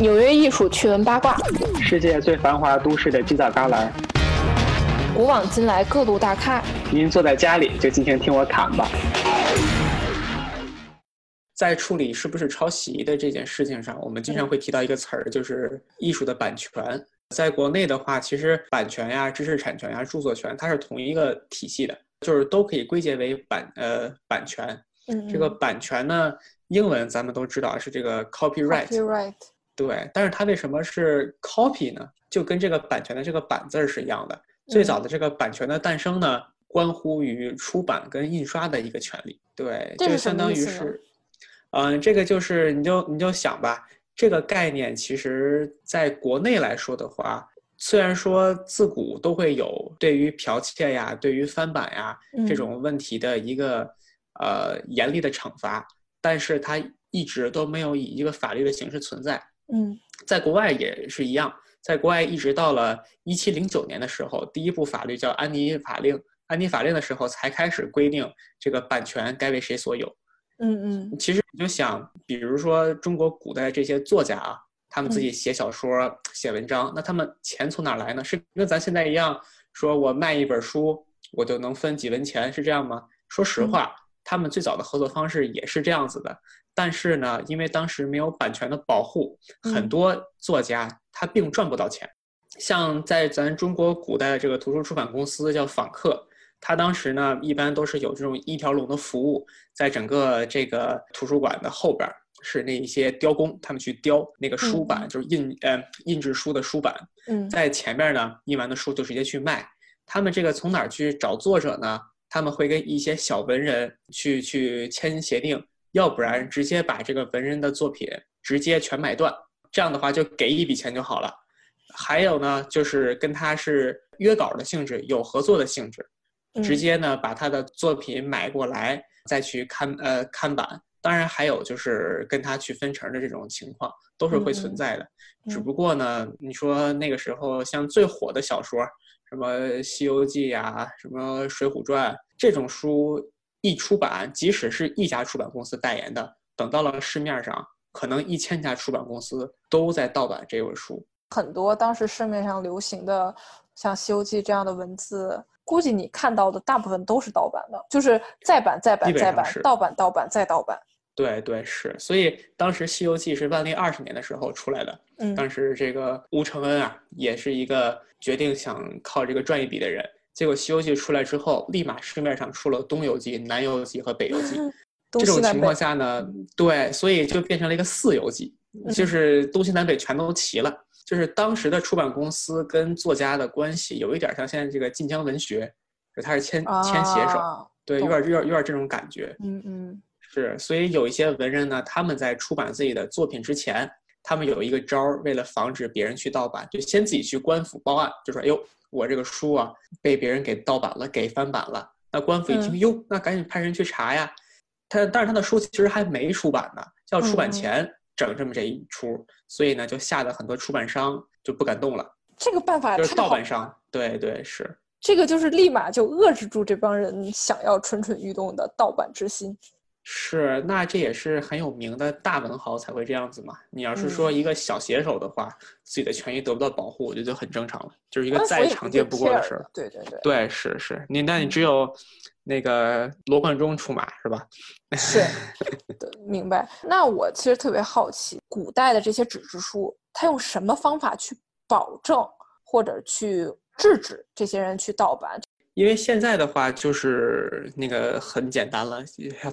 纽约艺术趣闻八卦，世界最繁华都市的犄角旮旯，古往今来各路大咖。您坐在家里就尽情听我侃吧。在处理是不是抄袭的这件事情上，我们经常会提到一个词儿，就是艺术的版权。在国内的话，其实版权呀、知识产权呀、著作权，它是同一个体系的，就是都可以归结为版呃版权。嗯，这个版权呢，英文咱们都知道是这个 copyright。对，但是它为什么是 copy 呢？就跟这个版权的这个版字儿是一样的。最早的这个版权的诞生呢，关乎于出版跟印刷的一个权利。对，就相当于是，嗯、这个就是你就你就想吧，这个概念其实在国内来说的话，虽然说自古都会有对于剽窃呀、对于翻版呀这嗯种问题的一个呃严厉的惩罚，但是它一直都没有以一个法律的形式存在。嗯在国外也是一样，在国外一直到了一七零九年的时候，第一部法律叫《安妮法令》，安妮法令的时候才开始规定这个版权该为谁所有。嗯嗯其实你就想，比如说中国古代这些作家啊，他们自嗯己写小说、写文章，那他们钱从哪儿来呢？是跟咱现在一样，说我卖一本书，我就能分几文钱，是这样吗？说实嗯话，他们最早的合作方式也是这样子的。但是呢，因为当时没有版权的保护，很嗯多作家他并赚不到钱。像在咱中国古代的这个图书出版公司叫访客，他当时呢一般都是有这种一条龙的服务，在整个这个图书馆的后边儿是那一些雕工，他们去雕那个书版，嗯就是印呃印制书的书版，嗯在前面呢印完的书就直接去卖。他们这个从哪儿去找作者呢？他们会跟一些小文人去去签协定，要不然直接把这个文人的作品直接全买断，这样的话就给一笔钱就好了。还有呢，就是跟他是约稿的性质，有合作的性质，嗯直接呢把他的作品买过来再去看呃看版。当然还有就是跟他去分成的这种情况都是会存在的，只嗯不过呢，你说那个时候像最火的小说，什么《西游记》呀，什么《水浒传》这种书一出版，即使是一家出版公司代言的，等到了市面上，可能一千家出版公司都在盗版这本书。很多当时市面上流行的像《西游记》这样的文字，估计你看到的大部分都是盗版的，就是再版再版再版盗版盗版再盗版。对对是，所以当时《西游记》是万历二十年的时候出来的，嗯当时这个吴承恩啊，也是一个决定想靠这个赚一笔的人。结果《西游记》出来之后，立马市面上出了《东游记》《南游记》和《北游记 》。这种情况下呢，对，所以就变成了一个四游记，就是东西南北全都齐了。就是当时的出版公司跟作家的关系有一点像现在这个晋江文学，就他是牵牵携手，啊对，有懂点有点有点这种感觉。嗯嗯是，所以有一些文人呢，他们在出版自己的作品之前，他们有一个招儿，为了防止别人去盗版，就先自己去官府报案，就说：“哎呦，我这个书啊被别人给盗版了，给翻版了。”那官府一听，嗯哟，那赶紧派人去查呀。他但是他的书其实还没出版呢，要出版嗯前整这么这一出，所以呢，就吓得很多出版商就不敢动了，这个办法就是盗版商。对对是。这个就是立马就遏制住这帮人想要蠢蠢欲动的盗版之心。是，那这也是很有名的大文豪才会这样子嘛。你要是说嗯一个小写手的话，自己的权益得不到保护，我觉得就很正常了，就是一个再常见不过的事儿。对对对，对，是是，你那你嗯只有那个罗贯中出马是吧？是，对，明白。那我其实特别好奇，古代的这些纸质书，它用什么方法去保证或者去制止这些人去盗版？因为现在的话就是那个很简单了，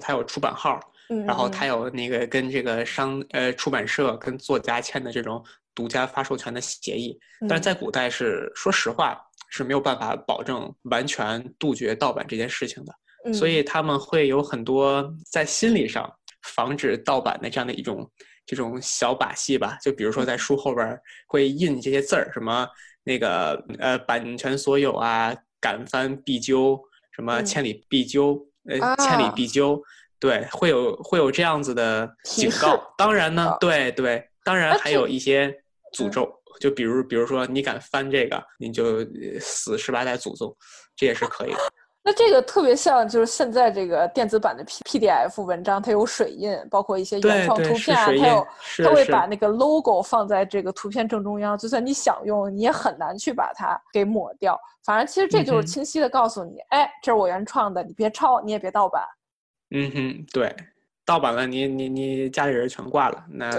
它有出版号，嗯，然后嗯它有那个跟这个商呃出版社跟作家签的这种独家发授权的协议，但是嗯在古代是说实话是没有办法保证完全杜绝盗版这件事情的，所嗯以他们会有很多在心理上防止盗版的这样的一种这种小把戏吧，就比如说在书后边儿会印这些字儿，什么那个呃版权所有啊，敢翻必究，什么嗯千里必究，呃千里啊必究。对，会有会有这样子的警告。当然呢啊，对对，当然还有一些诅嗯咒，就比如比如说你敢翻这个，你就呃死十八代祖宗，这也是可以的。那这个特别像，就是现在这个电子版的 P P D F 文章，它有水印，包括一些原创图片啊，它有它会把那个 logo 放在这个图片正中央，就算你想用，你也很难去把它给抹掉。反正其实这就是清晰的告诉你，哎，这是我原创的，你别抄，你也别盗版。嗯哼，对，盗版了，你你你家里人全挂了，那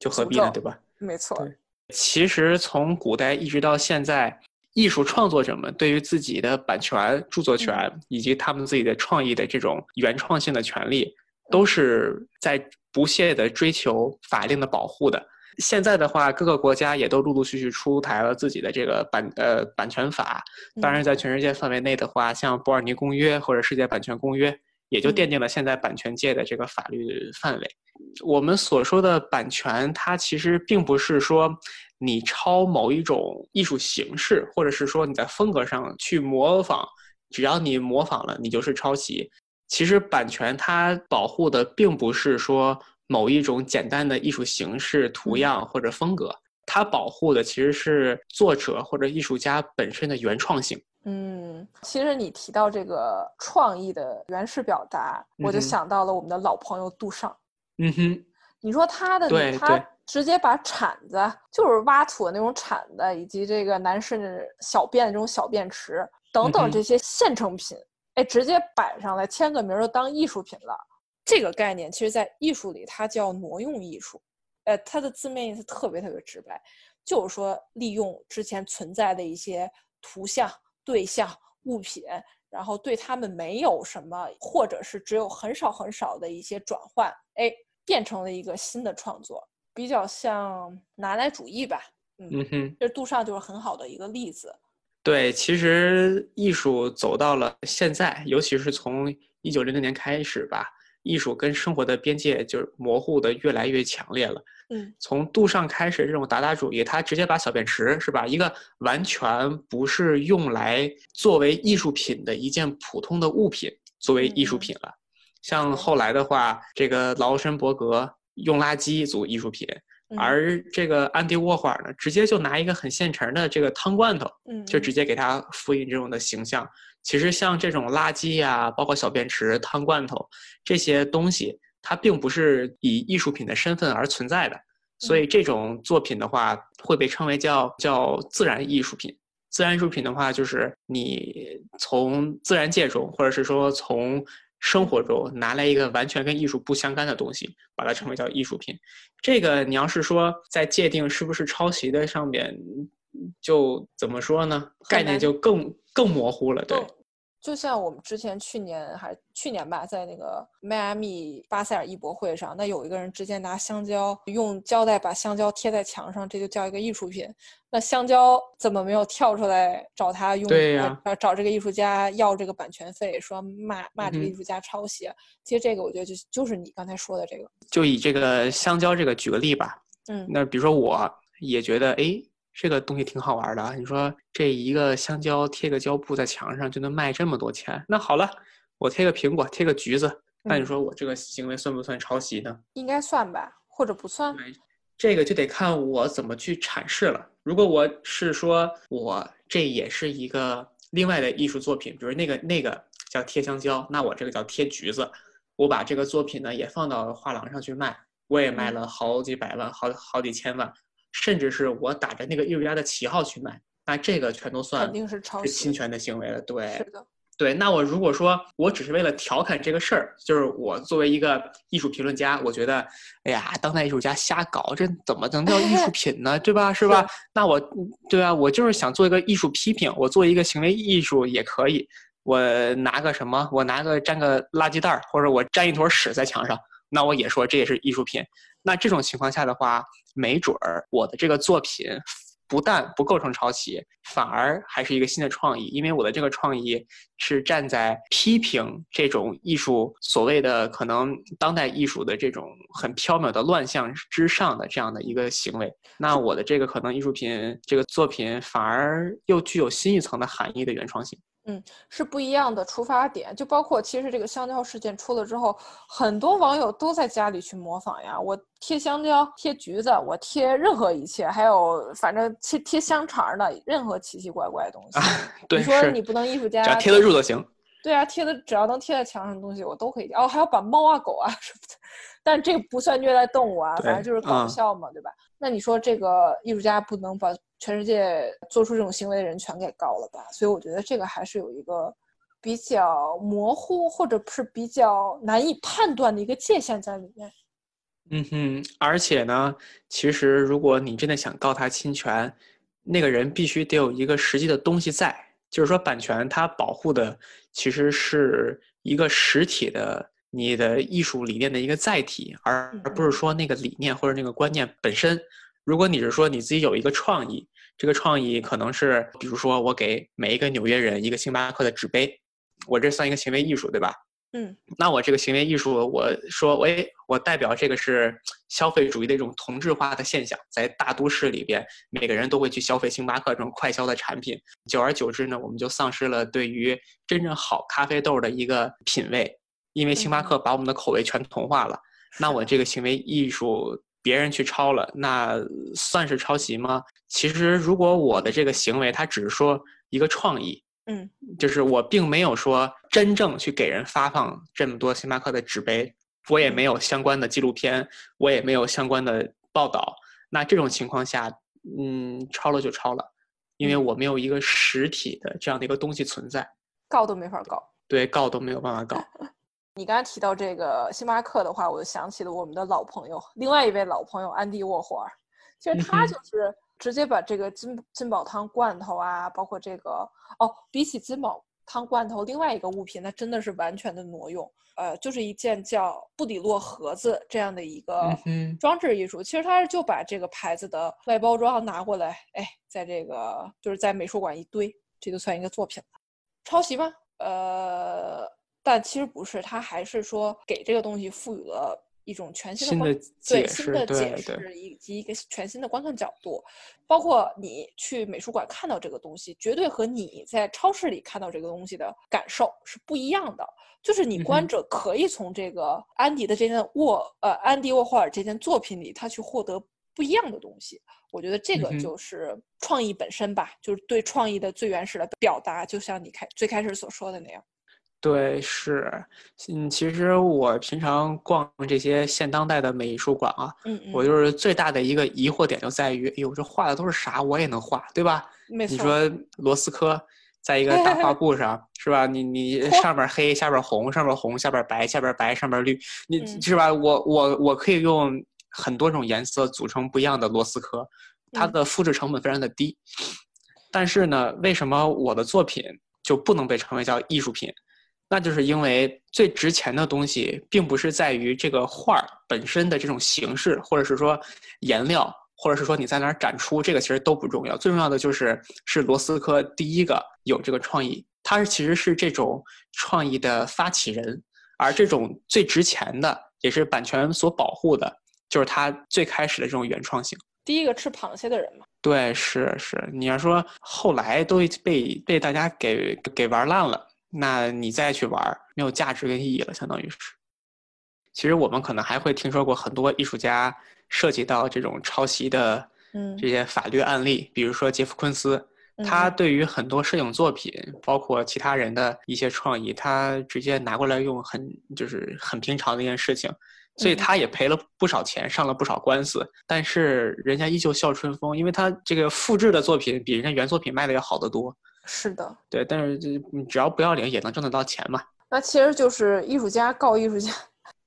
就何必呢，对吧？没错。其实从古代一直到现在。艺术创作者们对于自己的版权、著作权以及他们自己的创意的这种原创性的权利，都是在不懈的追求法令的保护的。现在的话，各个国家也都陆陆续续出台了自己的这个版呃版权法。当然，在全世界范围内的话，像《伯尔尼公约》或者《世界版权公约》，也就奠定了现在版权界的这个法律范围。我们所说的版权，它其实并不是说。你抄某一种艺术形式，或者是说你在风格上去模仿，只要你模仿了，你就是抄袭。其实版权它保护的并不是说某一种简单的艺术形式、图样或者风格，它保护的其实是作者或者艺术家本身的原创性。嗯，其实你提到这个创意的原始表达，我就想到了我们的老朋友杜尚。嗯哼，你说他的他。直接把铲子，就是挖土的那种铲子，以及这个男士小便的这种小便池等等这些现成品，哎，直接摆上来签个名儿就当艺术品了。这个概念其实，在艺术里它叫挪用艺术，呃，它的字面意思特别特别直白，就是说利用之前存在的一些图像、对象、物品，然后对他们没有什么，或者是只有很少很少的一些转换，哎，变成了一个新的创作。比较像拿来主义吧，嗯哼，这杜尚就是很好的一个例子。对，其实艺术走到了现在，尤其是从一九零零年开始吧，艺术跟生活的边界就是模糊的越来越强烈了。嗯，从杜尚开始这种达达主义，他直接把小便池是吧，一个完全不是用来作为艺术品的一件普通的物品作为艺术品了。像后来的话，这个劳申伯格。用垃圾做艺术品，而这个安迪沃霍尔呢，直接就拿一个很现成的这个汤罐头，就直接给他复印这种的形象。其实像这种垃圾呀，包括小便池、汤罐头这些东西，它并不是以艺术品的身份而存在的。所以这种作品的话，会被称为叫叫自然艺术品。自然艺术品的话，就是你从自然界中，或者是说从生活中拿来一个完全跟艺术不相干的东西，把它称为叫艺术品。这个你要是说在界定是不是抄袭的上面，就怎么说呢？概念就更更模糊了，对。就像我们之前去年还去年吧，在那个迈阿密巴塞尔艺博会上，那有一个人直接拿香蕉用胶带把香蕉贴在墙上，这就叫一个艺术品。那香蕉怎么没有跳出来找他用？对呀，找这个艺术家要这个版权费，说骂骂这个艺术家抄袭。其实这个我觉得就就是你刚才说的这个。就以这个香蕉这个举个例吧。嗯。那比如说我也觉得，哎。这个东西挺好玩的，你说这一个香蕉贴个胶布在墙上就能卖这么多钱？那好了，我贴个苹果，贴个橘子，那你说我这个行为算不算抄袭呢？应该算吧，或者不算？这个就得看我怎么去阐释了。如果我是说我这也是一个另外的艺术作品，比如那个那个叫贴香蕉，那我这个叫贴橘子，我把这个作品呢也放到画廊上去卖，我也卖了好几百万，好好几千万。甚至是我打着那个艺术家的旗号去卖，那这个全都算肯定是抄袭、侵权的行为了。对，是的，对。那我如果说我只是为了调侃这个事儿，就是我作为一个艺术评论家，我觉得，哎呀，当代艺术家瞎搞，这怎么能叫艺术品呢？对吧？是吧？那我，对啊，我就是想做一个艺术批评，我做一个行为艺术也可以。我拿个什么？我拿个粘个垃圾袋儿，或者我粘一坨屎在墙上，那我也说这也是艺术品。那这种情况下的话，没准儿我的这个作品不但不构成抄袭，反而还是一个新的创意，因为我的这个创意是站在批评这种艺术所谓的可能当代艺术的这种很缥缈的乱象之上的这样的一个行为。那我的这个可能艺术品这个作品反而又具有新一层的含义的原创性。嗯，是不一样的出发点，就包括其实这个香蕉事件出了之后，很多网友都在家里去模仿呀。我贴香蕉，贴橘子，我贴任何一切，还有反正贴贴香肠的，任何奇奇怪怪的东西。对，你说你不能艺术家，只要贴得住就行。对啊，贴的只要能贴在墙上的东西，我都可以。哦，还要把猫啊、狗啊什么的，但这个不算虐待动物啊，反正就是搞笑嘛，对吧？那你说这个艺术家不能把全世界做出这种行为的人全给告了吧？所以我觉得这个还是有一个比较模糊或者是比较难以判断的一个界限在里面。嗯哼，而且呢，其实如果你真的想告他侵权，那个人必须得有一个实际的东西在，就是说版权它保护的其实是一个实体的你的艺术理念的一个载体，而而不是说那个理念或者那个观念本身。如果你是说你自己有一个创意，这个创意可能是，比如说我给每一个纽约人一个星巴克的纸杯，我这算一个行为艺术，对吧？嗯，那我这个行为艺术，我说，哎，我代表这个是消费主义的一种同质化的现象，在大都市里边，每个人都会去消费星巴克这种快消的产品，久而久之呢，我们就丧失了对于真正好咖啡豆的一个品味，因为星巴克把我们的口味全同化了。那我这个行为艺术别人去抄了，那算是抄袭吗？其实，如果我的这个行为，它只是说一个创意。嗯，就是我并没有说真正去给人发放这么多星巴克的纸杯，我也没有相关的纪录片，我也没有相关的报道。那这种情况下，嗯，抄了就抄了，因为我没有一个实体的这样的一个东西存在，告都没法告。对，告都没有办法告。你刚才提到这个星巴克的话，我就想起了我们的老朋友，另外一位老朋友安迪沃霍尔。其实他就是。直接把这个金金宝汤罐头啊，包括这个哦，比起金宝汤罐头，另外一个物品，那真的是完全的挪用。呃，就是一件叫布里洛盒子这样的一个装置艺术。其实他是就把这个牌子的外包装拿过来，哎，在这个就是在美术馆一堆，这就算一个作品了。抄袭吗？呃，但其实不是，他还是说给这个东西赋予了。一种全新的对新的解释以及一个全新的观看角度，包括你去美术馆看到这个东西，绝对和你在超市里看到这个东西的感受是不一样的。就是你观者可以从这个安迪的这件沃呃安迪沃霍尔这件作品里，他去获得不一样的东西。我觉得这个就是创意本身吧，就是对创意的最原始的表达，就像你开最开始所说的那样。对，是，嗯，其实我平常逛这些现当代的美术馆啊，嗯，我就是最大的一个疑惑点就在于，哎呦，这画的都是啥？我也能画，对吧？没错。你说罗斯科在一个大画 布上，是吧？你你上面黑，下边红，上面红，下边白，下边白，上边绿，你是吧？我我我可以用很多种颜色组成不一样的罗斯科，它的复制成本非常的低。但是呢，为什么我的作品就不能被称为叫艺术品？那就是因为最值钱的东西，并不是在于这个画儿本身的这种形式，或者是说颜料，或者是说你在哪儿展出，这个其实都不重要。最重要的就是是罗斯科第一个有这个创意，他是其实是这种创意的发起人，而这种最值钱的，也是版权所保护的，就是他最开始的这种原创性。第一个吃螃蟹的人嘛？对，是是。你要说后来都被被大家给给玩烂了。那你再去玩没有价值跟意义了，相当于是。其实我们可能还会听说过很多艺术家涉及到这种抄袭的，这些法律案例，比如说杰夫昆斯，他对于很多摄影作品，包括其他人的一些创意，他直接拿过来用，很就是很平常的一件事情，所以他也赔了不少钱，上了不少官司，但是人家依旧笑春风，因为他这个复制的作品比人家原作品卖的要好得多。是的，对，但是这只要不要脸也能挣得到钱嘛。那其实就是艺术家告艺术家，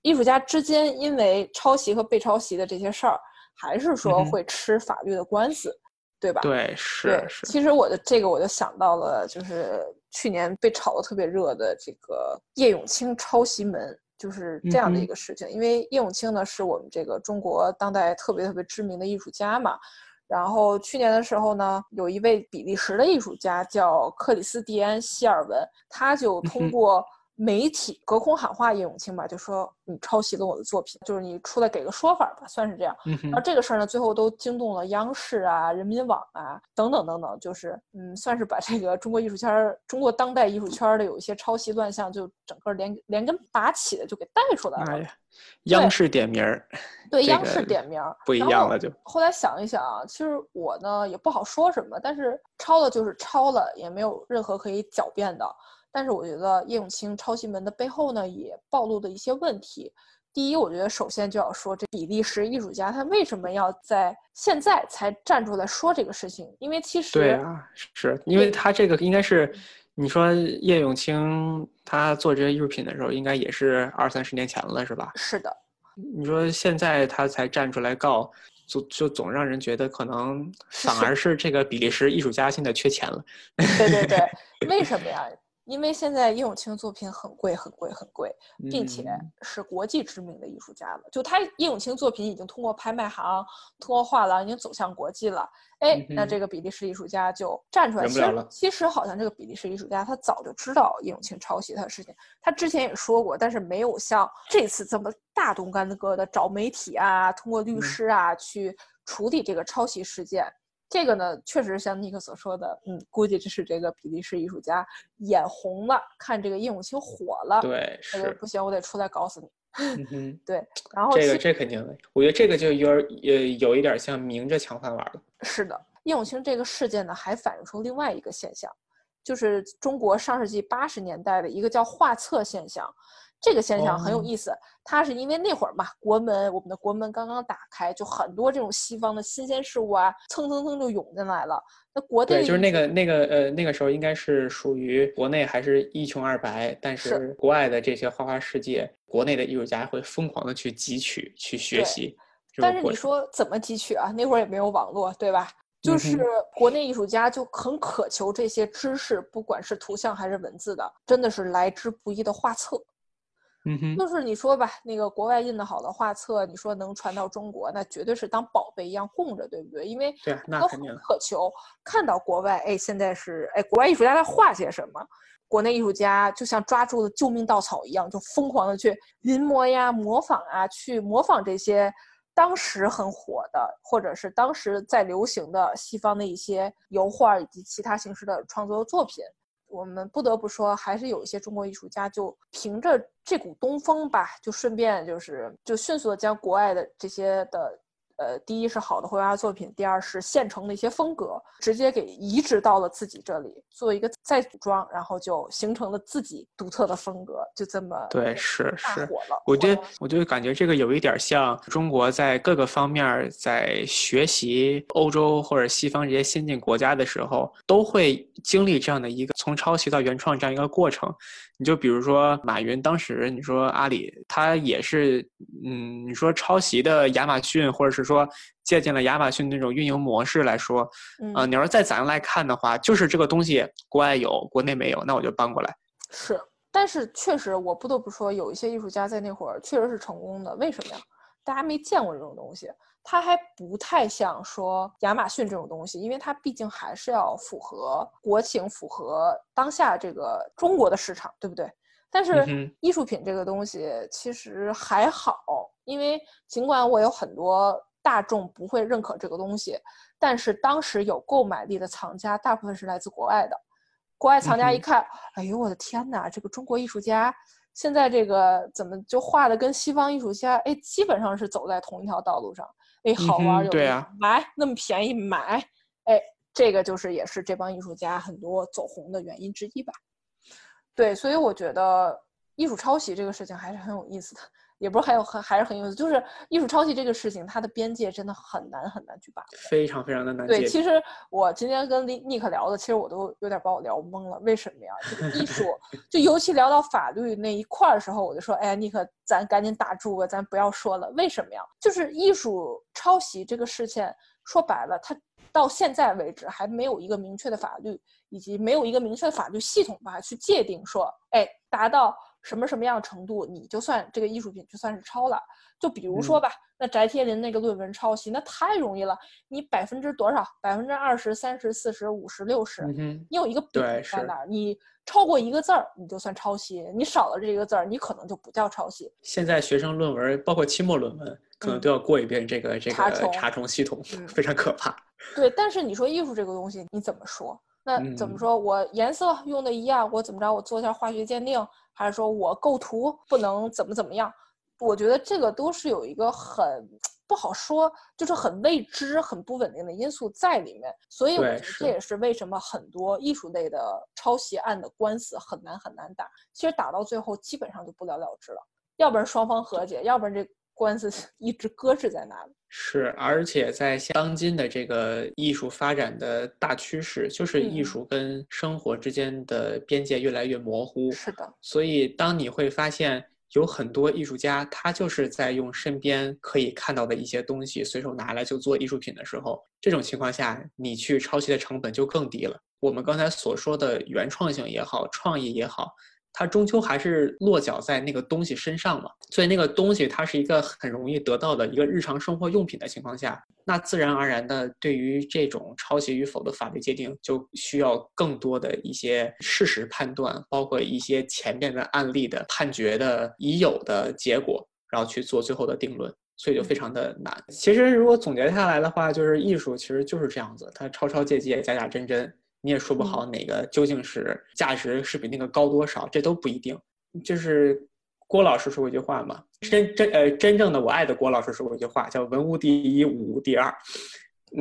艺术家之间因为抄袭和被抄袭的这些事儿，还是说会吃法律的官司，对吧？对，是是。其实我的这个我就想到了，就是去年被炒得特别热的这个叶永青抄袭门，就是这样的一个事情。因为叶永青呢是我们这个中国当代特别特别知名的艺术家嘛。然后去年的时候呢，有一位比利时的艺术家叫克里斯蒂安·希尔文，他就通过。媒体隔空喊话叶永青吧，就说你抄袭了我的作品，就是你出来给个说法吧，算是这样。然后这个事儿呢，最后都惊动了央视啊、人民网啊等等等等，就是嗯，算是把这个中国艺术圈、中国当代艺术圈的有一些抄袭乱象，就整个连连根拔起的就给带出来了。哎，央视点名儿，对，央视点名儿不一样了就。后来想一想啊，其实我呢也不好说什么，但是抄了就是抄了，也没有任何可以狡辩的。但是我觉得叶永青抄袭门的背后呢，也暴露的一些问题。第一，我觉得首先就要说这比利时艺术家他为什么要在现在才站出来说这个事情？因为其实对啊，是因为他这个应该是你说叶永青他做这些艺术品的时候，应该也是二三十年前了，是吧？是的。你说现在他才站出来告，就就总让人觉得可能反而是这个比利时艺术家现在缺钱了。对对对，为什么呀？因为现在叶永青作品很贵，很贵，很贵，并且是国际知名的艺术家了。就他叶永青作品已经通过拍卖行、通过画廊已经走向国际了。哎，那这个比利时艺术家就站出来。其实，其实好像这个比利时艺术家他早就知道叶永青抄袭他的事情，他之前也说过，但是没有像这次这么大动干戈的找媒体啊，通过律师啊去处理这个抄袭事件。这个呢，确实像尼克所说的，嗯，估计这是这个比利时艺术家眼红了，看这个叶永青火了，对，是不行，我得出来搞死你。嗯 哼，对，然后这个这肯定的，我觉得这个就有点呃有一点像明着抢饭碗了。是的，叶永青这个事件呢，还反映出另外一个现象，就是中国上世纪八十年代的一个叫画册现象。这个现象很有意思，它是因为那会儿嘛，国门我们的国门刚刚打开，就很多这种西方的新鲜事物啊，蹭蹭蹭就涌进来了。那国内对，就是那个那个呃，那个时候应该是属于国内还是一穷二白，但是国外的这些花花世界，国内的艺术家会疯狂的去汲取、去学习。但是你说怎么汲取啊？那会儿也没有网络，对吧？就是国内艺术家就很渴求这些知识，不管是图像还是文字的，真的是来之不易的画册。嗯哼，就是你说吧，那个国外印的好的画册，你说能传到中国，那绝对是当宝贝一样供着，对不对？因为对，那肯定渴求看到国外，哎，现在是哎，国外艺术家在画些什么？国内艺术家就像抓住了救命稻草一样，就疯狂的去临摹呀、模仿啊，去模仿这些当时很火的，或者是当时在流行的西方的一些油画以及其他形式的创作作品。我们不得不说，还是有一些中国艺术家就凭着这股东风吧，就顺便就是就迅速的将国外的这些的。呃，第一是好的绘画作品，第二是现成的一些风格，直接给移植到了自己这里，做一个再组装，然后就形成了自己独特的风格，就这么对，是是火了。我觉得，我就感觉这个有一点像中国在各个方面在学习欧洲或者西方这些先进国家的时候，都会经历这样的一个从抄袭到原创这样一个过程。你就比如说马云当时，你说阿里，他也是，嗯，你说抄袭的亚马逊，或者是说借鉴了亚马逊那种运营模式来说，啊，你要是在咱来看的话，就是这个东西国外有，国内没有，那我就搬过来。是，但是确实我不得不说，有一些艺术家在那会儿确实是成功的，为什么呀？大家没见过这种东西。它还不太像说亚马逊这种东西，因为它毕竟还是要符合国情，符合当下这个中国的市场，对不对？但是艺术品这个东西其实还好，因为尽管我有很多大众不会认可这个东西，但是当时有购买力的藏家大部分是来自国外的。国外藏家一看，哎呦我的天哪，这个中国艺术家现在这个怎么就画的跟西方艺术家哎，基本上是走在同一条道路上。哎，好玩有买那么便宜买，哎，这个就是也是这帮艺术家很多走红的原因之一吧。对，所以我觉得艺术抄袭这个事情还是很有意思的，也不是还有很还是很有意思，就是艺术抄袭这个事情，它的边界真的很难很难去把握，非常非常的难。对，其实我今天跟尼尼克聊的，其实我都有点把我聊懵了。为什么呀？这个艺术，就尤其聊到法律那一块儿的时候，我就说，哎呀，尼克。咱赶紧打住吧，咱不要说了。为什么呀？就是艺术抄袭这个事情，说白了，它到现在为止还没有一个明确的法律，以及没有一个明确的法律系统吧，去界定说，哎，达到什么什么样程度，你就算这个艺术品就算是抄了。就比如说吧，那翟天临那个论文抄袭，那太容易了。你百分之多少？百分之二十三十四十五十六十，你有一个比在那儿，你。超过一个字儿，你就算抄袭；你少了这个字儿，你可能就不叫抄袭。现在学生论文，包括期末论文，可能都要过一遍这个这个查重系统，非常可怕。对，但是你说艺术这个东西，你怎么说？那怎么说？我颜色用的一样，我怎么着？我做一下化学鉴定，还是说我构图不能怎么怎么样？我觉得这个都是有一个很。不好说，就是很未知、很不稳定的因素在里面。所以我觉得这也是为什么很多艺术类的抄袭案的官司很难很难打。其实打到最后基本上就不了了之了，要不然双方和解，要不然这官司 一直搁置在那里。是，而且在当今的这个艺术发展的大趋势，就是艺术跟生活之间的边界越来越模糊。是的，所以当你会发现有很多艺术家，他就是在用身边可以看到的一些东西随手拿来就做艺术品的时候，这种情况下，你去抄袭的成本就更低了。我们刚才所说的原创性也好，创意也好。它终究还是落脚在那个东西身上嘛，所以那个东西它是一个很容易得到的一个日常生活用品的情况下，那自然而然的对于这种抄袭与否的法律界定，就需要更多的一些事实判断，包括一些前面的案例的判决的已有的结果，然后去做最后的定论，所以就非常的难。其实如果总结下来的话，就是艺术其实就是这样子，它抄抄借借，假假真真。你也说不好哪个究竟是价值是比那个高多少，这都不一定。就是郭老师说过一句话嘛，真真呃真正的我爱的郭老师说过一句话，叫文无第一，武无第二。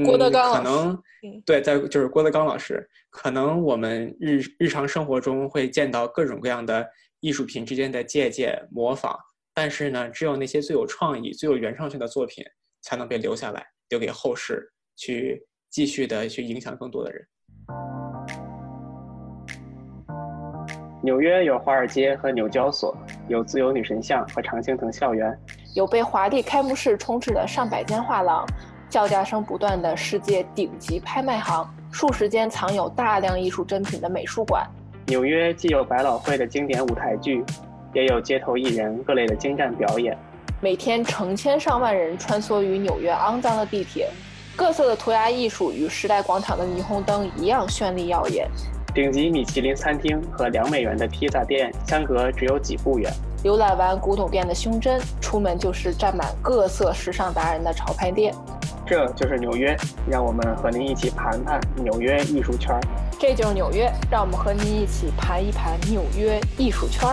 郭德纲可能对，在就是郭德纲老师，可能我们日日常生活中会见到各种各样的艺术品之间的借鉴模仿，但是呢，只有那些最有创意、最有原创性的作品才能被留下来，留给后世去继续的去影响更多的人。纽约有华尔街和纽交所，有自由女神像和常青藤校园，有被华丽开幕式充斥的上百间画廊，叫价声不断的世界顶级拍卖行，数十间藏有大量艺术珍品的美术馆。纽约既有百老汇的经典舞台剧，也有街头艺人各类的精湛表演。每天成千上万人穿梭于纽约肮脏的地铁，各色的涂鸦艺术与时代广场的霓虹灯一样绚丽耀眼。顶级米其林餐厅和两美元的披萨店相隔只有几步远。浏览完古董店的胸针，出门就是站满各色时尚达人的潮牌店。这就是纽约，让我们和您一起盘盘纽约艺术圈。这就是纽约，让我们和您一起盘一盘纽约艺术圈。